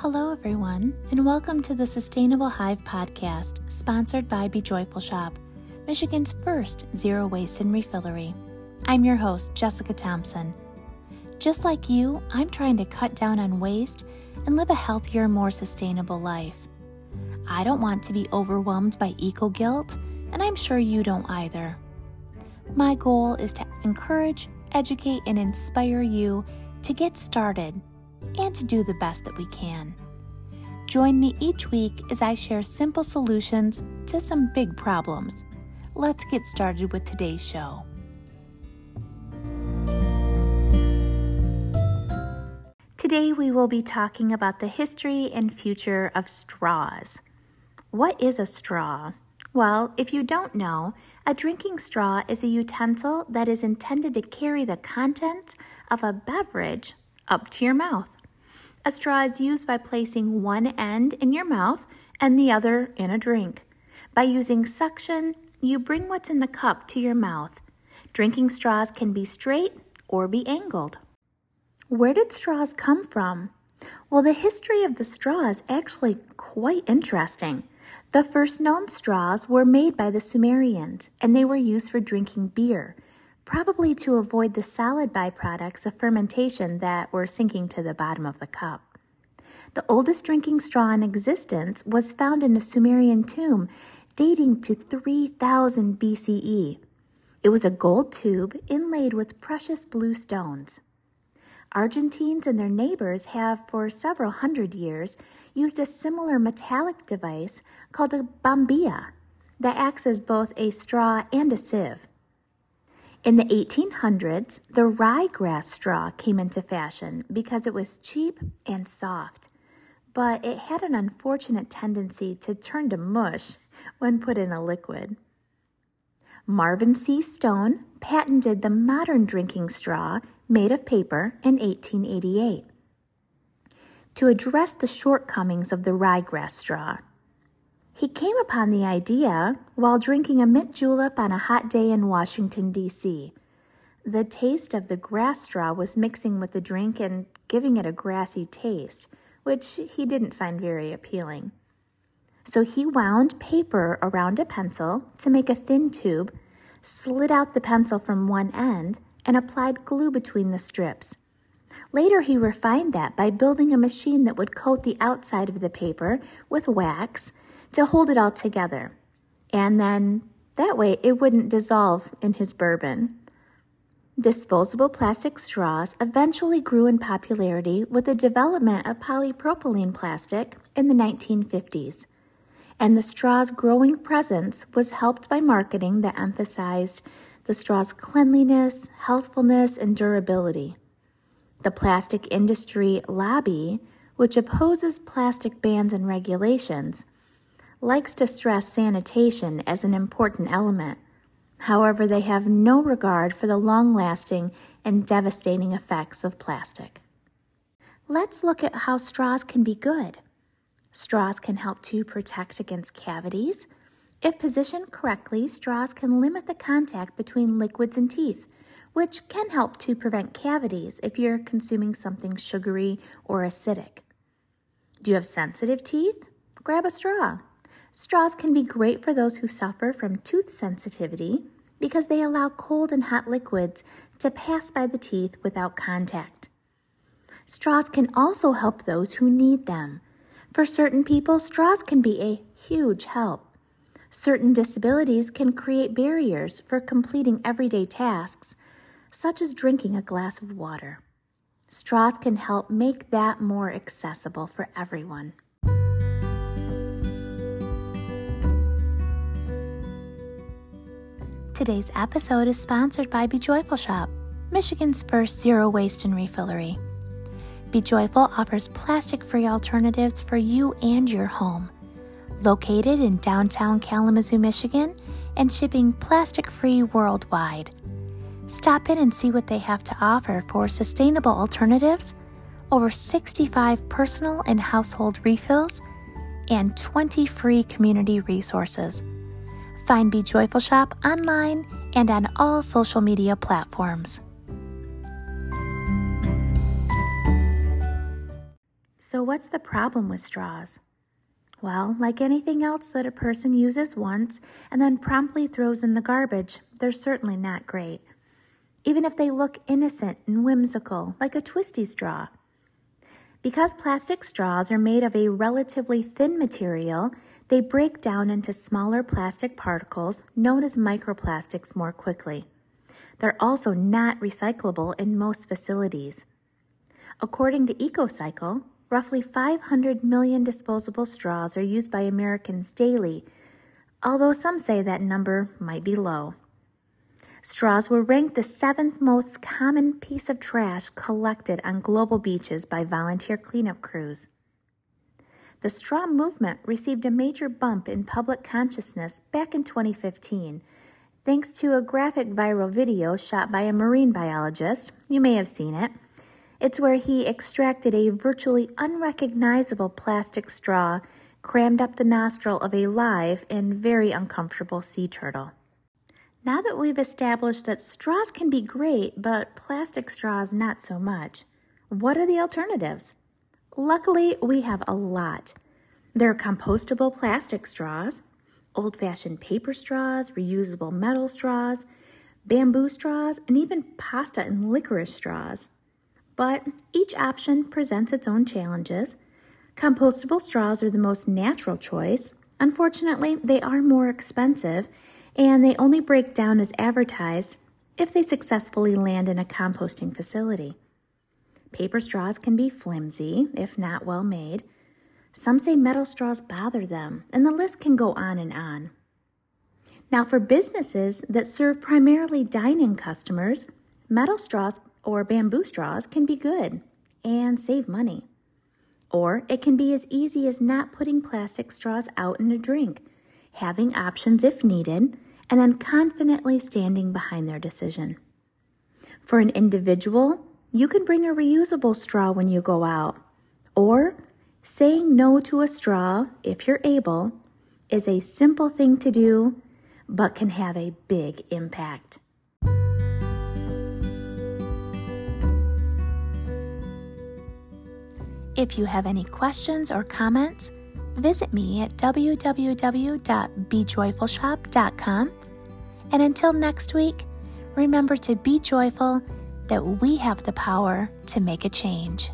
Hello, everyone, and welcome to the Sustainable Hive podcast, sponsored by Be Joyful Shop, Michigan's first zero waste and refillery. I'm your host, Jessica Thompson. Just like you, I'm trying to cut down on waste and live a healthier, more sustainable life. I don't want to be overwhelmed by eco guilt, and I'm sure you don't either. My goal is to encourage, educate, and inspire you to get started and to do the best that we can. Join me each week as I share simple solutions to some big problems. Let's get started with today's show. Today, we will be talking about the history and future of straws. What is a straw? Well, if you don't know, a drinking straw is a utensil that is intended to carry the contents of a beverage up to your mouth. A straw is used by placing one end in your mouth and the other in a drink. By using suction, you bring what's in the cup to your mouth. Drinking straws can be straight or be angled. Where did straws come from? Well, the history of the straw is actually quite interesting. The first known straws were made by the Sumerians, and they were used for drinking beer probably to avoid the solid byproducts of fermentation that were sinking to the bottom of the cup. The oldest drinking straw in existence was found in a Sumerian tomb dating to 3000 BCE. It was a gold tube inlaid with precious blue stones. Argentines and their neighbors have, for several hundred years, used a similar metallic device called a bombilla that acts as both a straw and a sieve. In the 1800s, the ryegrass straw came into fashion because it was cheap and soft, but it had an unfortunate tendency to turn to mush when put in a liquid. Marvin C. Stone patented the modern drinking straw made of paper in 1888 to address the shortcomings of the ryegrass straw. He came upon the idea while drinking a mint julep on a hot day in Washington, D.C. The taste of the grass straw was mixing with the drink and giving it a grassy taste, which he didn't find very appealing. So he wound paper around a pencil to make a thin tube, slid out the pencil from one end, and applied glue between the strips. Later, he refined that by building a machine that would coat the outside of the paper with wax to hold it all together. And then that way it wouldn't dissolve in his bourbon. Disposable plastic straws eventually grew in popularity with the development of polypropylene plastic in the 1950s. And the straw's growing presence was helped by marketing that emphasized the straw's cleanliness, healthfulness, and durability. The plastic industry lobby, which opposes plastic bans and regulations, likes to stress sanitation as an important element. However, they have no regard for the long lasting and devastating effects of plastic. Let's look at how straws can be good. Straws can help to protect against cavities. If positioned correctly, straws can limit the contact between liquids and teeth, which can help to prevent cavities if you're consuming something sugary or acidic. Do you have sensitive teeth? Grab a straw. Straws can be great for those who suffer from tooth sensitivity because they allow cold and hot liquids to pass by the teeth without contact. Straws can also help those who need them. For certain people, straws can be a huge help. Certain disabilities can create barriers for completing everyday tasks, such as drinking a glass of water. Straws can help make that more accessible for everyone. Today's episode is sponsored by Be Joyful Shop, Michigan's first zero waste and refillery. Be Joyful offers plastic free alternatives for you and your home. Located in downtown Kalamazoo, Michigan, and shipping plastic free worldwide. Stop in and see what they have to offer for sustainable alternatives, over 65 personal and household refills, and 20 free community resources. Find Be Joyful Shop online and on all social media platforms. So, what's the problem with straws? Well, like anything else that a person uses once and then promptly throws in the garbage, they're certainly not great. Even if they look innocent and whimsical, like a twisty straw. Because plastic straws are made of a relatively thin material, they break down into smaller plastic particles known as microplastics more quickly. They're also not recyclable in most facilities. According to EcoCycle, roughly 500 million disposable straws are used by Americans daily, although some say that number might be low. Straws were ranked the seventh most common piece of trash collected on global beaches by volunteer cleanup crews. The straw movement received a major bump in public consciousness back in 2015 thanks to a graphic viral video shot by a marine biologist. You may have seen it. It's where he extracted a virtually unrecognizable plastic straw crammed up the nostril of a live and very uncomfortable sea turtle. Now that we've established that straws can be great, but plastic straws not so much, what are the alternatives? Luckily, we have a lot. There are compostable plastic straws, old fashioned paper straws, reusable metal straws, bamboo straws, and even pasta and licorice straws. But each option presents its own challenges. Compostable straws are the most natural choice. Unfortunately, they are more expensive and they only break down as advertised if they successfully land in a composting facility. Paper straws can be flimsy, if not well made. Some say metal straws bother them, and the list can go on and on. Now, for businesses that serve primarily dining customers, metal straws or bamboo straws can be good and save money. Or it can be as easy as not putting plastic straws out in a drink, having options if needed, and then confidently standing behind their decision. For an individual, you can bring a reusable straw when you go out. Or saying no to a straw, if you're able, is a simple thing to do, but can have a big impact. If you have any questions or comments, visit me at www.bejoyfulshop.com. And until next week, remember to be joyful that we have the power to make a change.